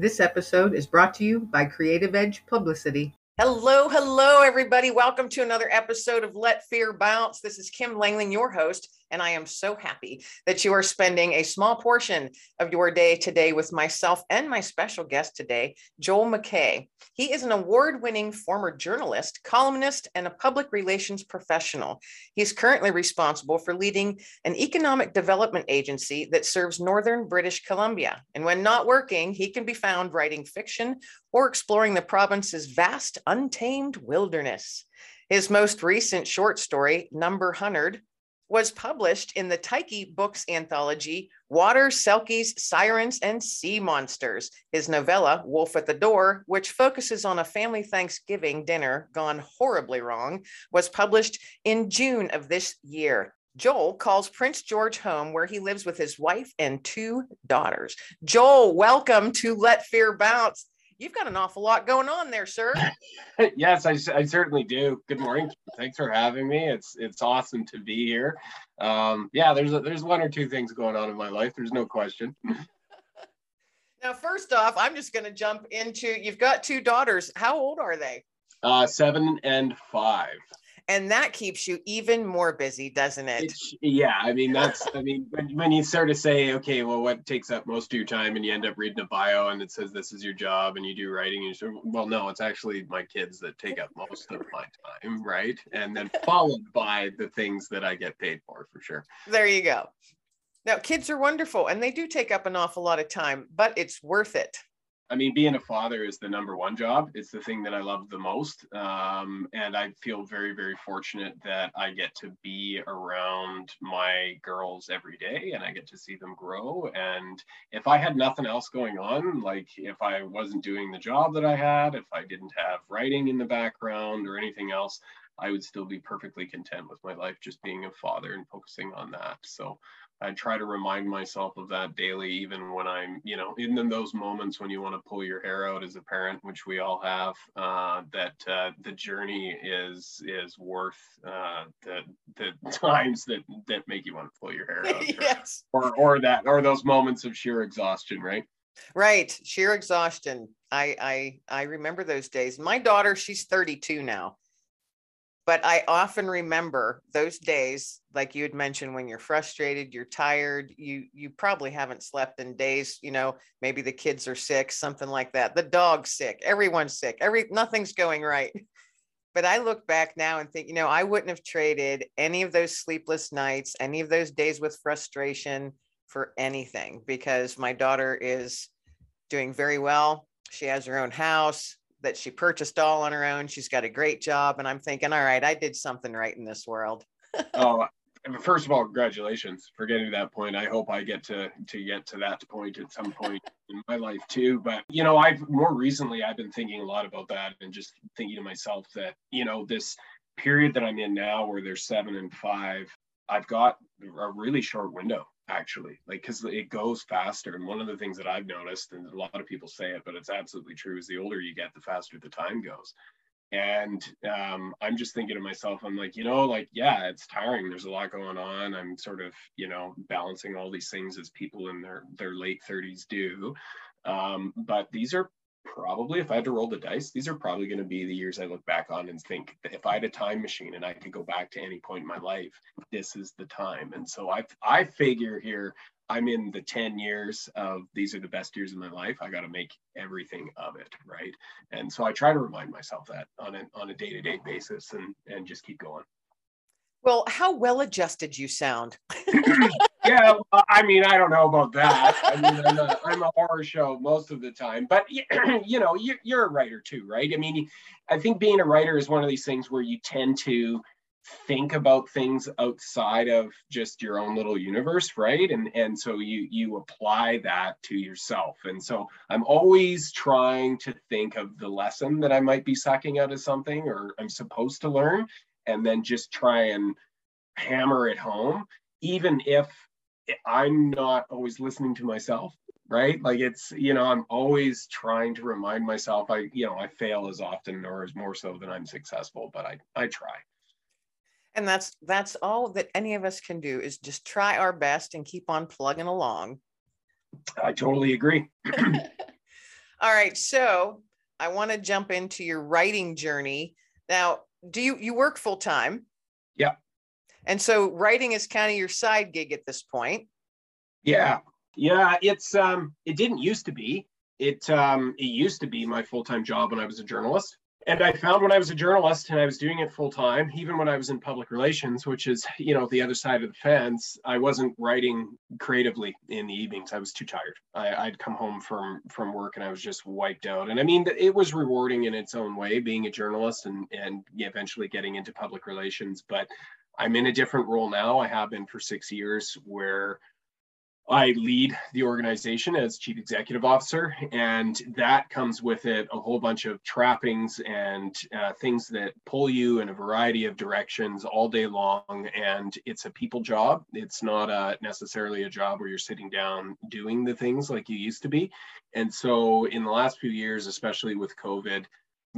This episode is brought to you by Creative Edge Publicity. Hello, hello, everybody. Welcome to another episode of Let Fear Bounce. This is Kim Langling, your host, and I am so happy that you are spending a small portion of your day today with myself and my special guest today, Joel McKay. He is an award winning former journalist, columnist, and a public relations professional. He is currently responsible for leading an economic development agency that serves northern British Columbia. And when not working, he can be found writing fiction or exploring the province's vast, untamed wilderness. His most recent short story, Number Hundred, was published in the Tyche Books anthology, Water, Selkies, Sirens, and Sea Monsters. His novella, Wolf at the Door, which focuses on a family Thanksgiving dinner gone horribly wrong, was published in June of this year. Joel calls Prince George home where he lives with his wife and two daughters. Joel, welcome to Let Fear Bounce you've got an awful lot going on there, sir. yes, I, I, certainly do. Good morning. Thanks for having me. It's it's awesome to be here. Um, yeah, there's a, there's one or two things going on in my life. There's no question. now, first off, I'm just going to jump into. You've got two daughters. How old are they? Uh, seven and five and that keeps you even more busy doesn't it? It's, yeah i mean that's i mean when, when you sort of say okay well what takes up most of your time? and you end up reading a bio and it says this is your job and you do writing and you well no it's actually my kids that take up most of my time right? And then followed by the things that i get paid for for sure. There you go. Now kids are wonderful and they do take up an awful lot of time but it's worth it I mean, being a father is the number one job. It's the thing that I love the most. Um, and I feel very, very fortunate that I get to be around my girls every day and I get to see them grow. And if I had nothing else going on, like if I wasn't doing the job that I had, if I didn't have writing in the background or anything else, I would still be perfectly content with my life just being a father and focusing on that. So I try to remind myself of that daily, even when I'm, you know, in those moments when you want to pull your hair out as a parent, which we all have, uh, that uh, the journey is is worth uh, the the times that that make you want to pull your hair out. yes. Or or that or those moments of sheer exhaustion, right? Right, sheer exhaustion. I I I remember those days. My daughter, she's 32 now but I often remember those days, like you had mentioned, when you're frustrated, you're tired, you you probably haven't slept in days. You know, maybe the kids are sick, something like that. The dog's sick, everyone's sick, every nothing's going right. But I look back now and think, you know, I wouldn't have traded any of those sleepless nights, any of those days with frustration for anything because my daughter is doing very well. She has her own house that she purchased all on her own. She's got a great job. And I'm thinking, all right, I did something right in this world. oh, first of all, congratulations for getting to that point. I hope I get to to get to that point at some point in my life too. But you know, I've more recently I've been thinking a lot about that and just thinking to myself that, you know, this period that I'm in now where there's seven and five, I've got a really short window actually like because it goes faster and one of the things that i've noticed and a lot of people say it but it's absolutely true is the older you get the faster the time goes. And um, i'm just thinking to myself i'm like you know like yeah it's tiring there's a lot going on i'm sort of you know balancing all these things as people in their their late 30s do um, but these are probably if I had to roll the dice, these are probably going to be the years I look back on and think that if I had a time machine and I could go back to any point in my life, this is the time. And so I I figure here I'm in the 10 years of these are the best years of my life. I got to make everything of it, right? And so I try to remind myself that on a on a day-to-day basis and and just keep going. Well, how well adjusted you sound. yeah, well, I mean, I don't know about that. I mean, I'm a, I'm a horror show most of the time, but you know, you're, you're a writer too, right? I mean, I think being a writer is one of these things where you tend to think about things outside of just your own little universe right and and so you you apply that to yourself and so i'm always trying to think of the lesson that i might be sucking out of something or i'm supposed to learn and then just try and hammer it home, even if I'm not always listening to myself, right? Like it's, you know, I'm always trying to remind myself I, you know, I fail as often or as more so than I'm successful, but I, I try. And that's that's all that any of us can do is just try our best and keep on plugging along. I totally agree. All right. So I want to jump into your writing journey. Now, do you you work full time? Yeah. And so writing is kind of your side gig at this point. Yeah. Yeah. It's um it didn't used to be. It um it used to be my full-time job when I was a journalist and I found when I was a journalist and I was doing it full time, even when I was in public relations, which is, you know, the other side of the fence, I wasn't writing creatively in the evenings. I was too tired. I, would come home from from work and I was just wiped out. And I mean, it was rewarding in its own way, being a journalist and and eventually getting into public relations. But I'm in a different role now. I have been for six years, where I lead the organization as chief executive officer, and that comes with it a whole bunch of trappings and uh, things that pull you in a variety of directions all day long. And it's a people job. It's not a, necessarily a job where you're sitting down doing the things like you used to be. And so, in the last few years, especially with COVID,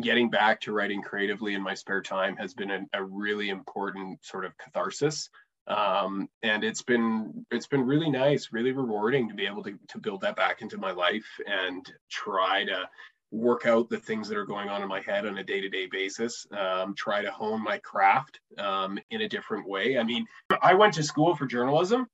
getting back to writing creatively in my spare time has been a, a really important sort of catharsis. Um, and it's been it's been really nice really rewarding to be able to, to build that back into my life and try to work out the things that are going on in my head on a day-to-day basis um, try to hone my craft um, in a different way. I mean i went to school for journalism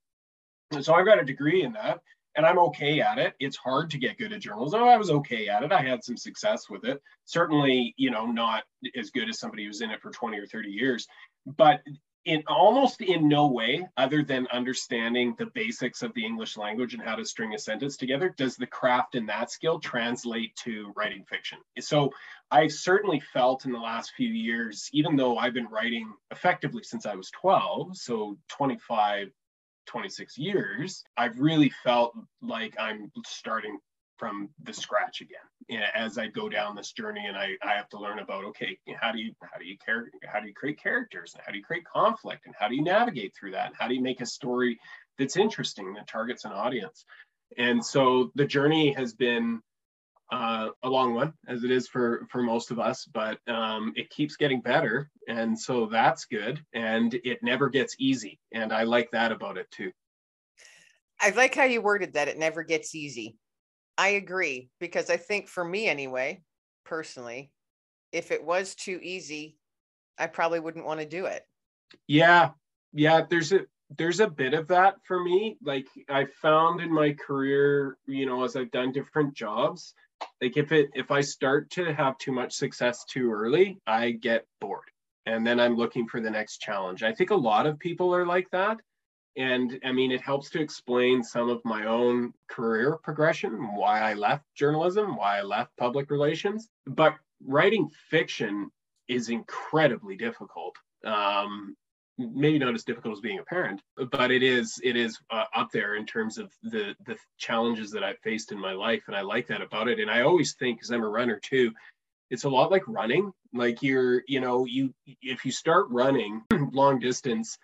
so i've got a degree in that and i'm okay at it. It's hard to get good at journalism oh, i was okay at it. I had some success with it. Certainly you know not as good as somebody who's in it for 20 or 30 years. But in almost in no way other than understanding the basics of the english language and how to string a sentence together does the craft in that skill translate to writing fiction. So i've certainly felt in the last few years even though i've been writing effectively since i was 12 so 25 26 years i've really felt like i'm starting from the scratch again. As I go down this journey and I, I have to learn about okay how do you how do you care how do you create characters? And how do you create conflict? And how do you navigate through that? And how do you make a story that's interesting that targets an audience? And so the journey has been uh, a long one as it is for for most of us but um, it keeps getting better and so that's good and it never gets easy and I like that about it too I like how you worded that it never gets easy I agree because I think for me anyway, personally, if it was too easy, I probably wouldn't want to do it. Yeah. Yeah, there's a there's a bit of that for me. Like I found in my career, you know, as I've done different jobs, like if it if I start to have too much success too early, I get bored. And then I'm looking for the next challenge. I think a lot of people are like that. And I mean, it helps to explain some of my own career progression, why I left journalism, why I left public relations. But writing fiction is incredibly difficult. Um, maybe not as difficult as being a parent, but it is it is uh, up there in terms of the the challenges that I've faced in my life, and I like that about it. And I always think, because I'm a runner too, it's a lot like running. Like you're, you know, you if you start running long distance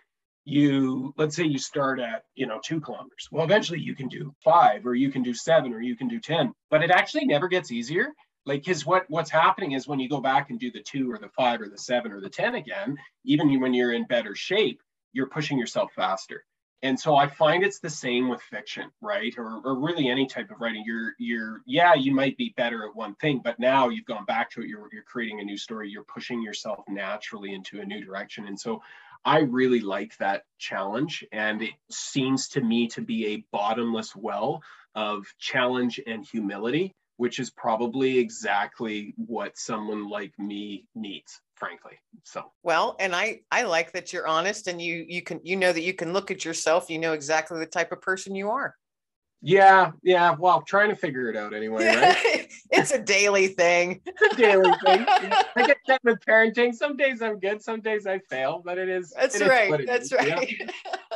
you let's say you start at you know two kilometers. Well eventually you can do five or you can do seven or you can do ten but it actually never gets easier. Like because what what's happening is when you go back and do the two or the five or the seven or the ten again even when you're in better shape you're pushing yourself faster and so i find it's the same with fiction right? Or, or really any type of writing. You're you're yeah you might be better at one thing but now you've gone back to it. You're, you're creating a new story. You're pushing yourself naturally into a new direction. And so I really like that challenge. And it seems to me to be a bottomless well of challenge and humility, which is probably exactly what someone like me needs frankly so well and i i like that you're honest and you you can you know that you can look at yourself you know exactly the type of person you are yeah, yeah. Well, trying to figure it out anyway, right? it's a daily thing. It's a daily thing. I get that with parenting. Some days I'm good, some days I fail, but it is. That's it right. Is That's right. Yeah.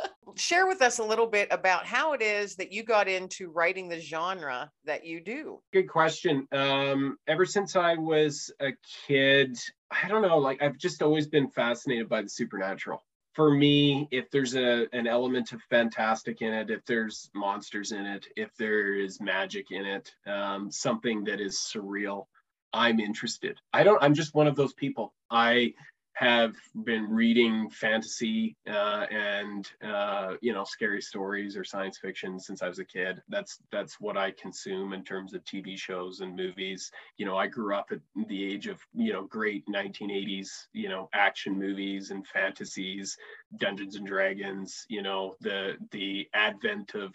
Share with us a little bit about how it is that you got into writing the genre that you do. Good question. Um, ever since I was a kid, I don't know, like I've just always been fascinated by the supernatural for me, if there's a an element of fantastic in it, if there's monsters in it, if there is magic in it, um, something that is surreal, I'm interested. I don't. I'm just one of those people. I have been reading fantasy uh, and uh, you know scary stories or science fiction since I was a kid. That's that's what I consume in terms of TV shows and movies. You know, I grew up at the age of you know great 1980s you know action movies and fantasies, Dungeons and Dragons. You know the the advent of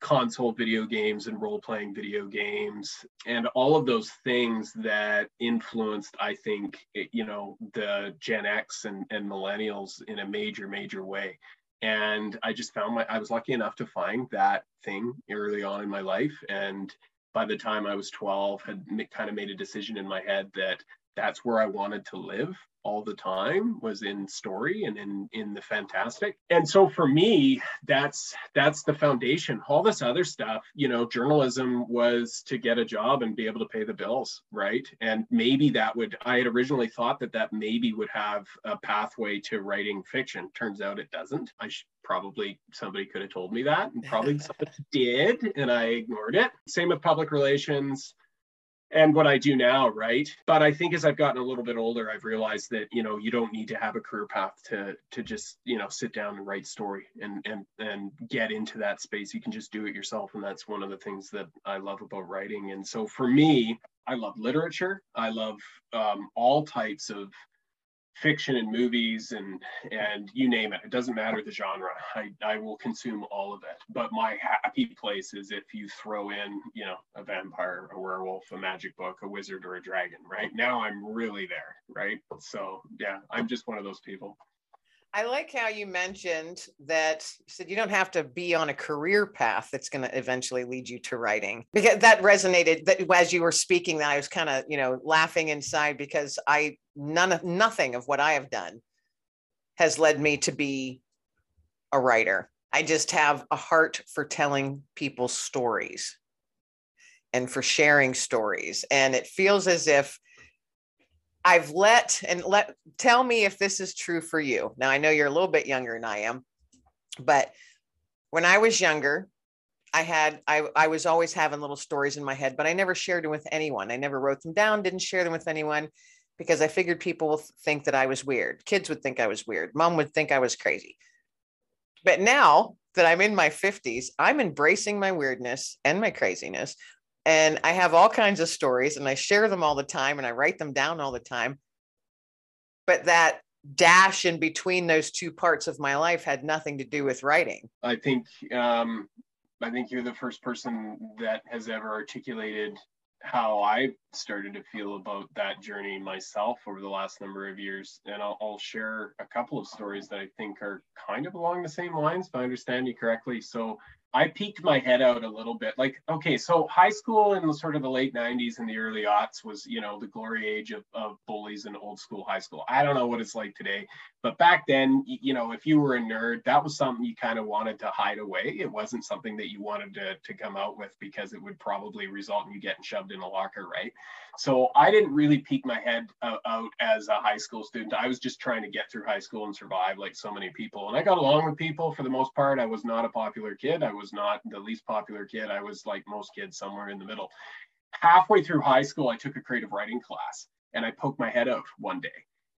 console video games and role playing video games and all of those things that influenced i think you know the gen x and, and millennials in a major major way. And i just found my i was lucky enough to find that thing early on in my life and by the time i was 12 had kind of made a decision in my head that that's where i wanted to live all the time was in story and in in the fantastic. And so for me that's that's the foundation. All this other stuff you know journalism was to get a job and be able to pay the bills right? And maybe that would i had originally thought that that maybe would have a pathway to writing fiction. Turns out it doesn't. I should probably somebody could have told me that and probably somebody did and i ignored it. Same with public relations and what I do now, right? But I think as I've gotten a little bit older, I've realized that you know you don't need to have a career path to to just you know sit down and write story and and and get into that space. You can just do it yourself, and that's one of the things that I love about writing. And so for me, I love literature. I love um, all types of fiction and movies and and you name it it doesn't matter the genre. I i will consume all of it. But my happy place is if you throw in you know a vampire a werewolf a magic book a wizard or a dragon right? Now i'm really there right? So yeah i'm just one of those people I like how you mentioned that you said you don't have to be on a career path that's going to eventually lead you to writing because that resonated that as you were speaking that I was kind of, you know, laughing inside because I none of nothing of what I have done has led me to be a writer. I just have a heart for telling people's stories and for sharing stories and it feels as if I've let and let tell me if this is true for you. Now I know you're a little bit younger than I am, but when I was younger, I had I I was always having little stories in my head, but I never shared them with anyone. I never wrote them down, didn't share them with anyone because I figured people will think that I was weird. Kids would think I was weird. Mom would think I was crazy. But now that I'm in my 50s, I'm embracing my weirdness and my craziness and I have all kinds of stories and I share them all the time and I write them down all the time. But that dash in between those two parts of my life had nothing to do with writing. I think um, I think you're the first person that has ever articulated how I started to feel about that journey myself over the last number of years. And I'll, I'll, share a couple of stories that I think are kind of along the same lines, if I understand you correctly. So I peeked my head out a little bit. Like, okay, so high school in the sort of the late 90s and the early aughts was, you know, the glory age of, of bullies in old school high school. I don't know what it's like today, but back then, you know, if you were a nerd, that was something you kind of wanted to hide away. It wasn't something that you wanted to, to come out with because it would probably result in you getting shoved in a locker, right? So I didn't really peek my head uh, out as a high school student. I was just trying to get through high school and survive like so many people. And I got along with people for the most part. I was not a popular kid. I was not the least popular kid. I was like most kids, somewhere in the middle. Halfway through high school, I took a creative writing class and I poked my head out one day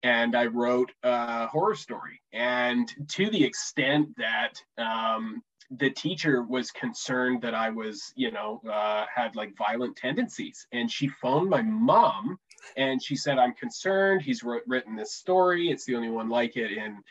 and I wrote a horror story. And to the extent that um, the teacher was concerned that I was, you know, uh, had like violent tendencies. And she phoned my mom and she said, I'm concerned. He's written this story. It's the only one like it in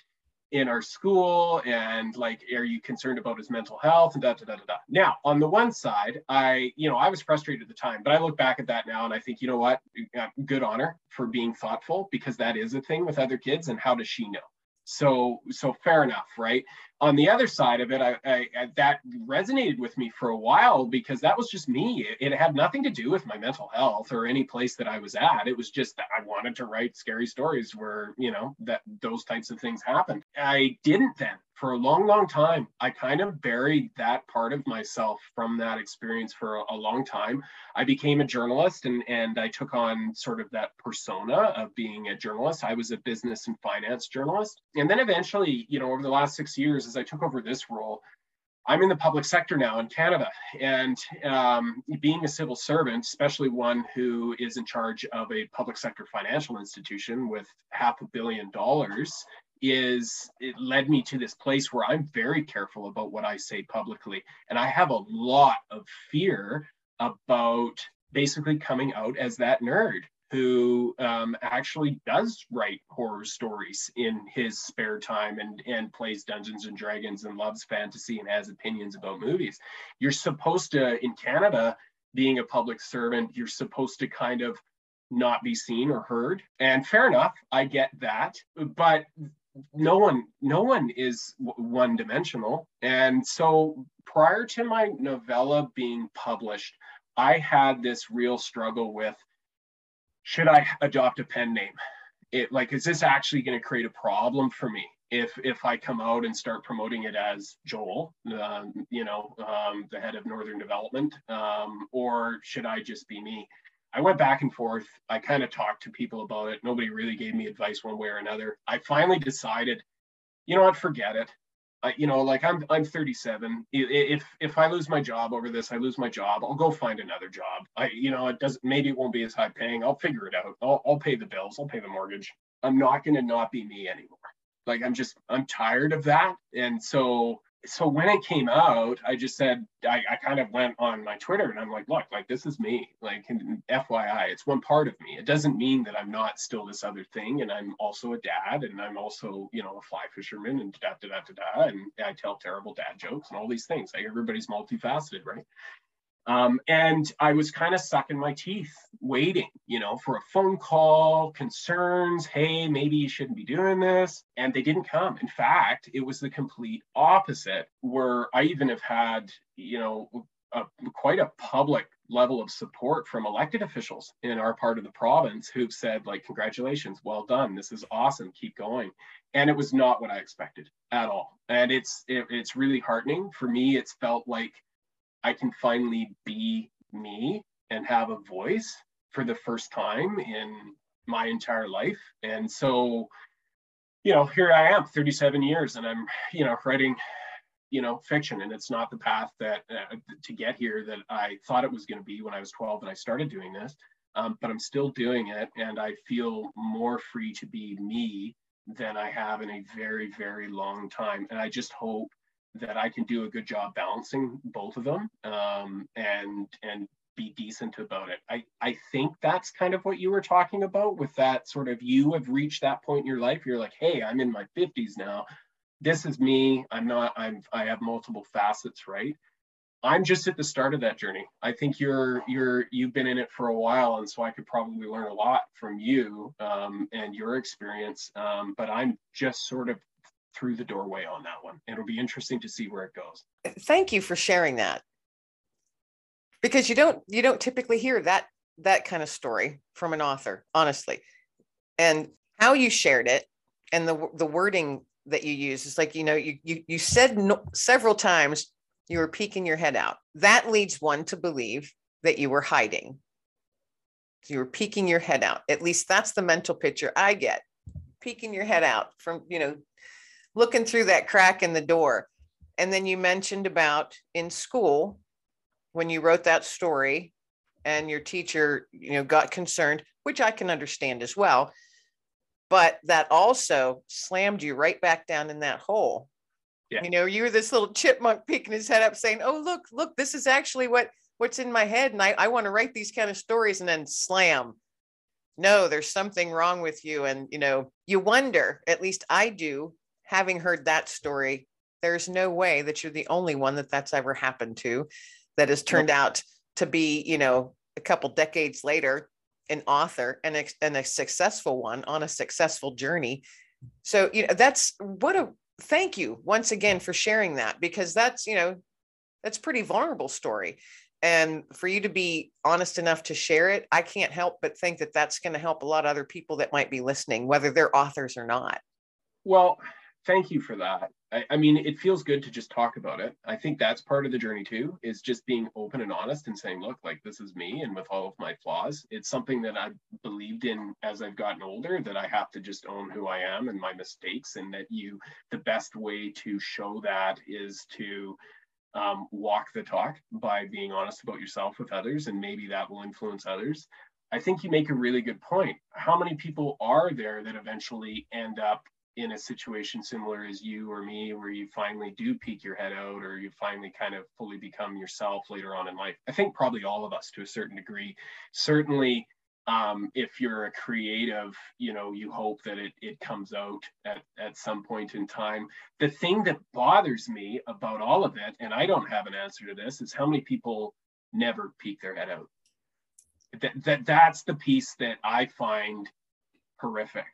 in our school and like are you concerned about his mental health and da, da da da da now on the one side i you know i was frustrated at the time but i look back at that now and i think you know what uh, good honor for being thoughtful because that is a thing with other kids and how does she know so so fair enough right? On the other side of it I, I, I, that resonated with me for a while because that was just me. It, it, had nothing to do with my mental health or any place that i was at. It was just that i wanted to write scary stories where you know that those types of things happened i didn't then for a long, long time, I kind of buried that part of myself from that experience for a, a, long time. I became a journalist and, and I took on sort of that persona of being a journalist. I was a business and finance journalist. And then eventually, you know, over the last six years, as I took over this role, I'm in the public sector now in Canada, and um, being a civil servant, especially one who is in charge of a public sector financial institution with half a billion dollars, is it led me to this place where I'm very careful about what I say publicly, and I have a lot of fear about basically coming out as that nerd who um, actually does write horror stories in his spare time and, and plays Dungeons and Dragons and loves fantasy and has opinions about movies. You're supposed to, in Canada, being a public servant, you're supposed to kind of not be seen or heard. And fair enough, I get that. But no one no one is one dimensional and so prior to my novella being published i had this real struggle with should I adopt a pen name? It like, is this actually going to create a problem for me if if I come out and start promoting it as Joel, um, you know, um, the head of Northern Development, um, or should I just be me? I went back and forth. I kind of talked to people about it. Nobody really gave me advice one way or another. I finally decided, you know what, forget it you know, like I'm I'm 37. If if I lose my job over this, I lose my job. I'll go find another job. I you know, it doesn't maybe it won't be as high paying. I'll figure it out. I'll I'll pay the bills. I'll pay the mortgage. I'm not going to not be me anymore. Like I'm just I'm tired of that. And so so when it came out, I just said I, I, kind of went on my Twitter and I'm like, look, like this is me. Like FYI, it's one part of me. It doesn't mean that I'm not still this other thing. And I'm also a dad and I'm also, you know, a fly fisherman and da da da da da. And I tell terrible dad jokes and all these things. Like everybody's multifaceted, right? Um, and I was kind of sucking my teeth, waiting, you know, for a phone call, concerns. Hey, maybe you shouldn't be doing this. And they didn't come. In fact, it was the complete opposite, where I even have had, you know, a, quite a public level of support from elected officials in our part of the province who've said, like, congratulations, well done. This is awesome. Keep going. And it was not what I expected at all. And it's it, it's really heartening for me. It's felt like I can finally be me and have a voice for the first time in my entire life. And so, you know, here I am, 37 years, and I'm, you know, writing, you know, fiction, and it's not the path that uh, to get here that I thought it was going to be when I was 12 and I started doing this. Um, but I'm still doing it, and I feel more free to be me than I have in a very, very long time. And I just hope that I can do a good job balancing both of them um, and and be decent about it. I, I think that's kind of what you were talking about with that sort of you have reached that point in your life. You're like, hey, I'm in my 50s now. This is me. I'm not, I'm I have multiple facets, right? I'm just at the start of that journey. I think you're you're you've been in it for a while, and so I could probably learn a lot from you um, and your experience. Um, but I'm just sort of through the doorway on that one. It'll be interesting to see where it goes. Thank you for sharing that. Because you don't you don't typically hear that that kind of story from an author, honestly. And how you shared it and the the wording that you use is like you know you you you said no, several times you were peeking your head out. That leads one to believe that you were hiding. You were peeking your head out. At least that's the mental picture I get. Peeking your head out from, you know, looking through that crack in the door. And then you mentioned about in school when you wrote that story and your teacher, you know, got concerned, which I can understand as well. But that also slammed you right back down in that hole. Yeah. You know, you were this little chipmunk peeking his head up saying, Oh, look, look, this is actually what what's in my head. And I, I want to write these kind of stories and then slam. No, there's something wrong with you. And you know, you wonder, at least I do, having heard that story, there's no way that you're the only one that that's ever happened to that has turned out to be, you know, a couple decades later, an author and a, and a successful one on a successful journey. So, you know, that's what a thank you once again for sharing that because that's, you know, that's pretty vulnerable story. And for you to be honest enough to share it, I can't help but think that that's going to help a lot of other people that might be listening, whether they're authors or not. Well, thank you for that. I, I, mean, it feels good to just talk about it. I think that's part of the journey too, is just being open and honest and saying, look, like this is me and with all of my flaws. It's something that I've believed in as I've gotten older that I have to just own who I am and my mistakes, and that you, the best way to show that is to um, walk the talk by being honest about yourself with others, and maybe that will influence others. I think you make a really good point. How many people are there that eventually end up in a situation similar as you or me, where you finally do peek your head out or you finally kind of fully become yourself later on in life? I think probably all of us to a certain degree. Certainly, um, if you're a creative, you know, you hope that it, it comes out at, at some point in time. The thing that bothers me about all of it, and I don't have an answer to this, is how many people never peek their head out. That, that that's the piece that I find horrific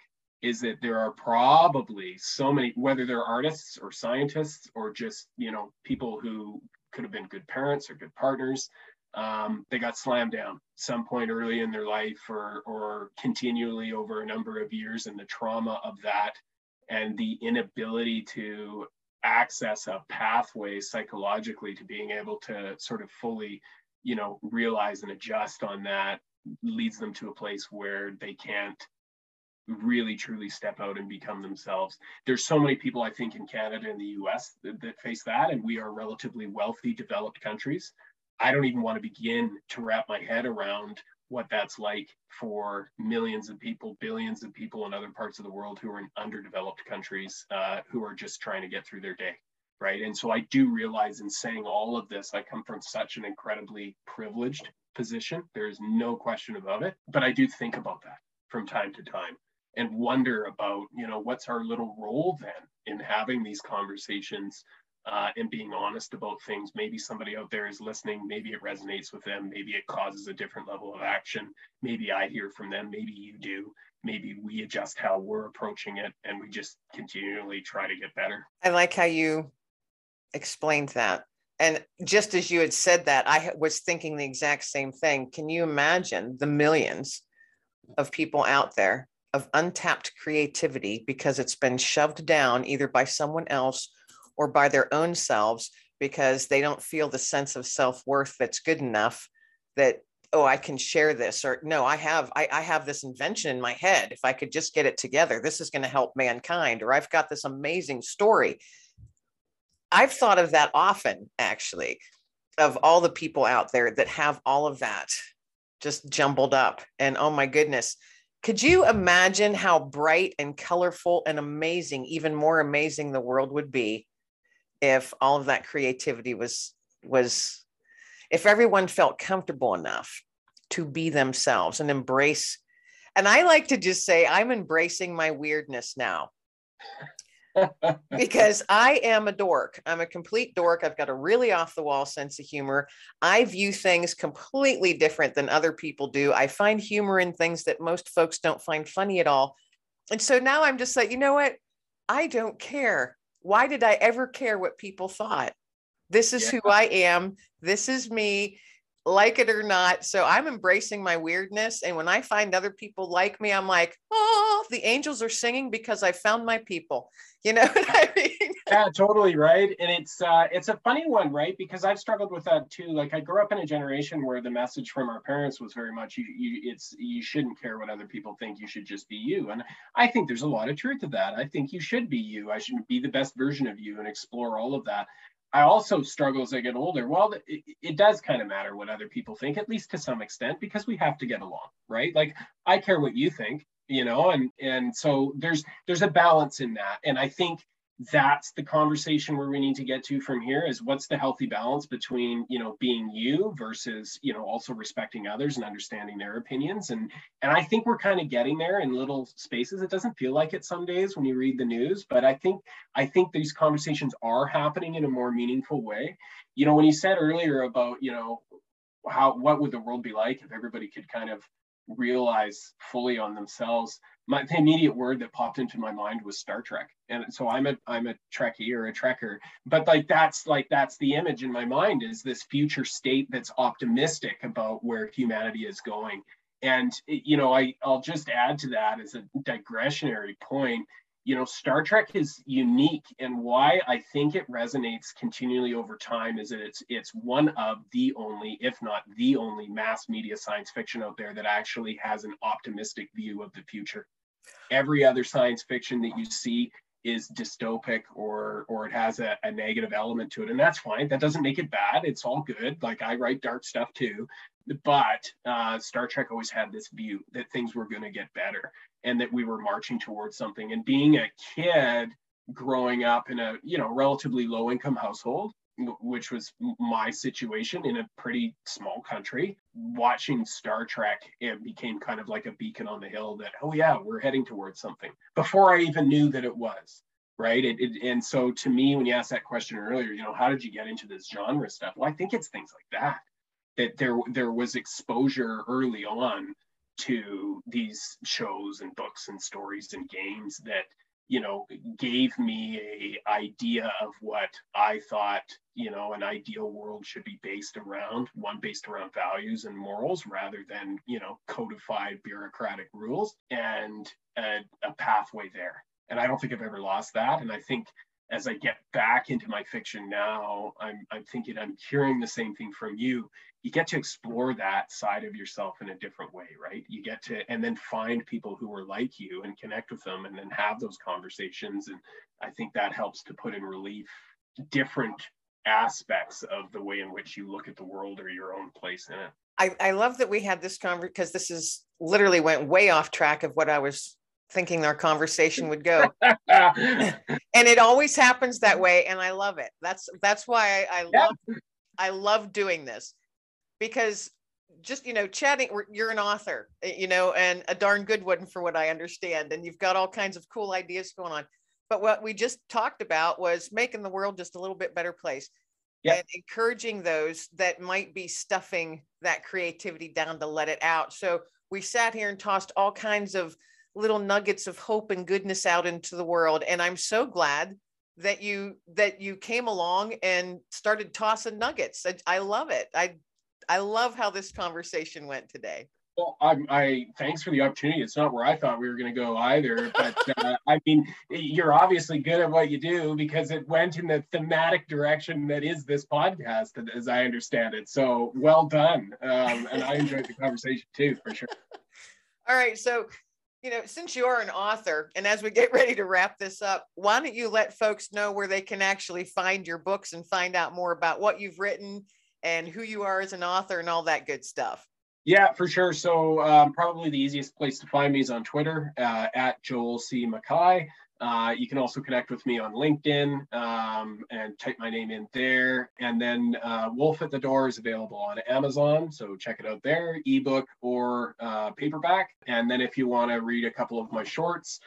is that there are probably so many whether they're artists or scientists or just you know people who could have been good parents or good partners um, they got slammed down some point early in their life or or continually over a number of years and the trauma of that and the inability to access a pathway psychologically to being able to sort of fully you know realize and adjust on that leads them to a place where they can't really truly step out and become themselves. There's so many people, I think, in Canada and the US that, that, face that, and we are relatively wealthy, developed countries. I don't even want to begin to wrap my head around what that's like for millions of people, billions of people in other parts of the world who are in underdeveloped countries uh, who are just trying to get through their day. Right. And so I do realize in saying all of this, I come from such an incredibly privileged position. There is no question about it. But I do think about that from time to time and wonder about, you know, what's our little role then in having these conversations uh, and being honest about things. Maybe somebody out there is listening. Maybe it resonates with them. Maybe it causes a different level of action. Maybe I hear from them. Maybe you do. Maybe we adjust how we're approaching it and we just continually try to get better. I like how you explained that. And just as you had said that, I was thinking the exact same thing. Can you imagine the millions of people out there of untapped creativity because it's been shoved down either by someone else or by their own selves because they don't feel the sense of self-worth that's good enough that oh i can share this or no i have I, I have this invention in my head. If i could just get it together this is going to help mankind or i've got this amazing story. I've thought of that often actually of all the people out there that have all of that just jumbled up and oh my goodness could you imagine how bright and colorful and amazing even more amazing the world would be if all of that creativity was was if everyone felt comfortable enough to be themselves and embrace and i like to just say i'm embracing my weirdness now because i am a dork. I'm a complete dork. I've got a really off the wall sense of humor. I view things completely different than other people do. I find humor in things that most folks don't find funny at all. And so now i'm just like you know what? I don't care. Why did I ever care what people thought? This is yeah. who I am. This is me, like it or not. So I'm embracing my weirdness. And when I find other people like me, I'm like, oh, the angels are singing because I found my people. You know what I mean? yeah, totally right. And it's uh, it's a funny one, right? Because I've struggled with that too. Like I grew up in a generation where the message from our parents was very much you, you it's you shouldn't care what other people think. You should just be you. And I think there's a lot of truth to that. I think you should be you. I should be the best version of you and explore all of that. I also struggle as I get older. Well, it, it, does kind of matter what other people think, at least to some extent, because we have to get along, right? Like I care what you think, you know and and so there's there's a balance in that and i think that's the conversation where we need to get to from here is what's the healthy balance between you know being you versus you know also respecting others and understanding their opinions. And and i think we're kind of getting there in little spaces. It doesn't feel like it some days when you read the news but i think i think these conversations are happening in a more meaningful way. You know when you said earlier about you know how what would the world be like if everybody could kind of realize fully on themselves. My, the immediate word that popped into my mind was Star Trek, and so I'm a I'm a Trekkie or a Trekker. But like that's like that's the image in my mind is this future state that's optimistic about where humanity is going. And you know, I I'll just add to that as a digressionary point you know, Star Trek is unique, and why I think it resonates continually over time is that it's it's one of the only, if not the only, mass media science fiction out there that actually has an optimistic view of the future. Every other science fiction that you see is dystopic or or it has a, a negative element to it and that's fine. That doesn't make it bad. It's all good. Like i write dark stuff too. But uh, star trek always had this view that things were going to get better and that we were marching towards something and being a kid growing up in a you know relatively low income household which was my situation in a pretty small country. Watching Star Trek, it became kind of like a beacon on the hill that, oh, yeah, we're heading towards something before I even knew that it was. Right. It, it, and so to me, when you asked that question earlier, you know, how did you get into this genre stuff? Well, I think it's things like that, that there, there was exposure early on to these shows and books and stories and games that you know gave me a idea of what i thought you know an ideal world should be based around one based around values and morals rather than you know codified bureaucratic rules and a, a pathway there. And i don't think i've ever lost that. And i think as I get back into my fiction now, I'm, I'm thinking I'm hearing the same thing from you. You get to explore that side of yourself in a different way, right? You get to, and then find people who are like you and connect with them and then have those conversations. And I think that helps to put in relief different aspects of the way in which you look at the world or your own place in it. I, I love that we had this conversation because this is literally went way off track of what I was thinking our conversation would go. And it always happens that way and i love it. That's that's why i, I love i love doing this. Because just you know chatting you're an author eh, you know and a darn good one for what i understand and you've got all kinds of cool ideas going on. But what we just talked about was making the world just a little bit better place yep. and encouraging those that might be stuffing that creativity down to let it out. So we sat here and tossed all kinds of little nuggets of hope and goodness out into the world and i'm so glad that you that you came along and started tossing nuggets i, I love it i i love how this conversation went today well, I, I thanks for the opportunity. It's not where I thought we were going to go either, but uh, I mean, you're obviously good at what you do because it went in the thematic direction that is this podcast, as I understand it. So well done, um, and I enjoyed the conversation too, for sure. All right, so you know, since you're an author, and as we get ready to wrap this up, why don't you let folks know where they can actually find your books and find out more about what you've written and who you are as an author and all that good stuff? Yeah, for sure. So um, probably the easiest place to find me is on Twitter uh, at Joel C. McKay. Uh, you can also connect with me on LinkedIn um, and type my name in there. And then uh, Wolf at the Door is available on Amazon. So check it out there, ebook or uh, paperback. And then if you want to read a couple of my shorts,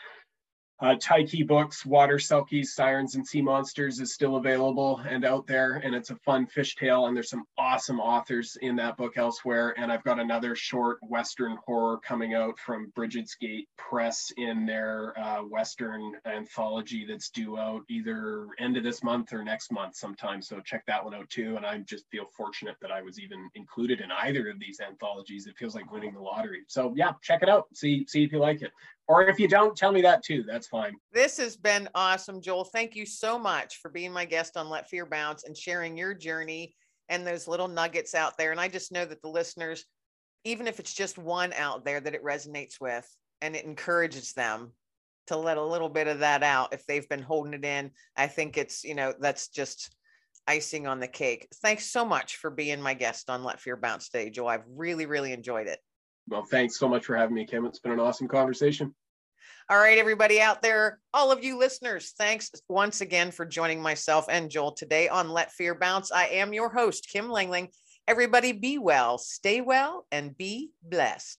uh, Tyche Books, Water Selkies, Sirens and Sea Monsters is still available and out there, and it's a fun fish tale. And there's some awesome authors in that book elsewhere. And I've got another short Western horror coming out from Brigids Gate Press in their uh, Western anthology that's due out either end of this month or next month sometime. So check that one out too. And I just feel fortunate that I was even included in either of these anthologies. It feels like winning the lottery. So yeah, check it out. See see if you like it. Or if you don't, tell me that too. That's fine. This has been awesome, Joel. Thank you so much for being my guest on Let Fear Bounce and sharing your journey and those little nuggets out there. And I just know that the listeners, even if it's just one out there that it resonates with and it encourages them to let a little bit of that out if they've been holding it in, I think it's, you know, that's just icing on the cake. Thanks so much for being my guest on Let Fear Bounce today, Joel. I've really, really enjoyed it. Well, thanks so much for having me, Kim. It's been an awesome conversation. All right, everybody out there, all of you listeners, thanks once again for joining myself and Joel today on Let Fear Bounce. I am your host, Kim Langling. Everybody be well, stay well, and be blessed.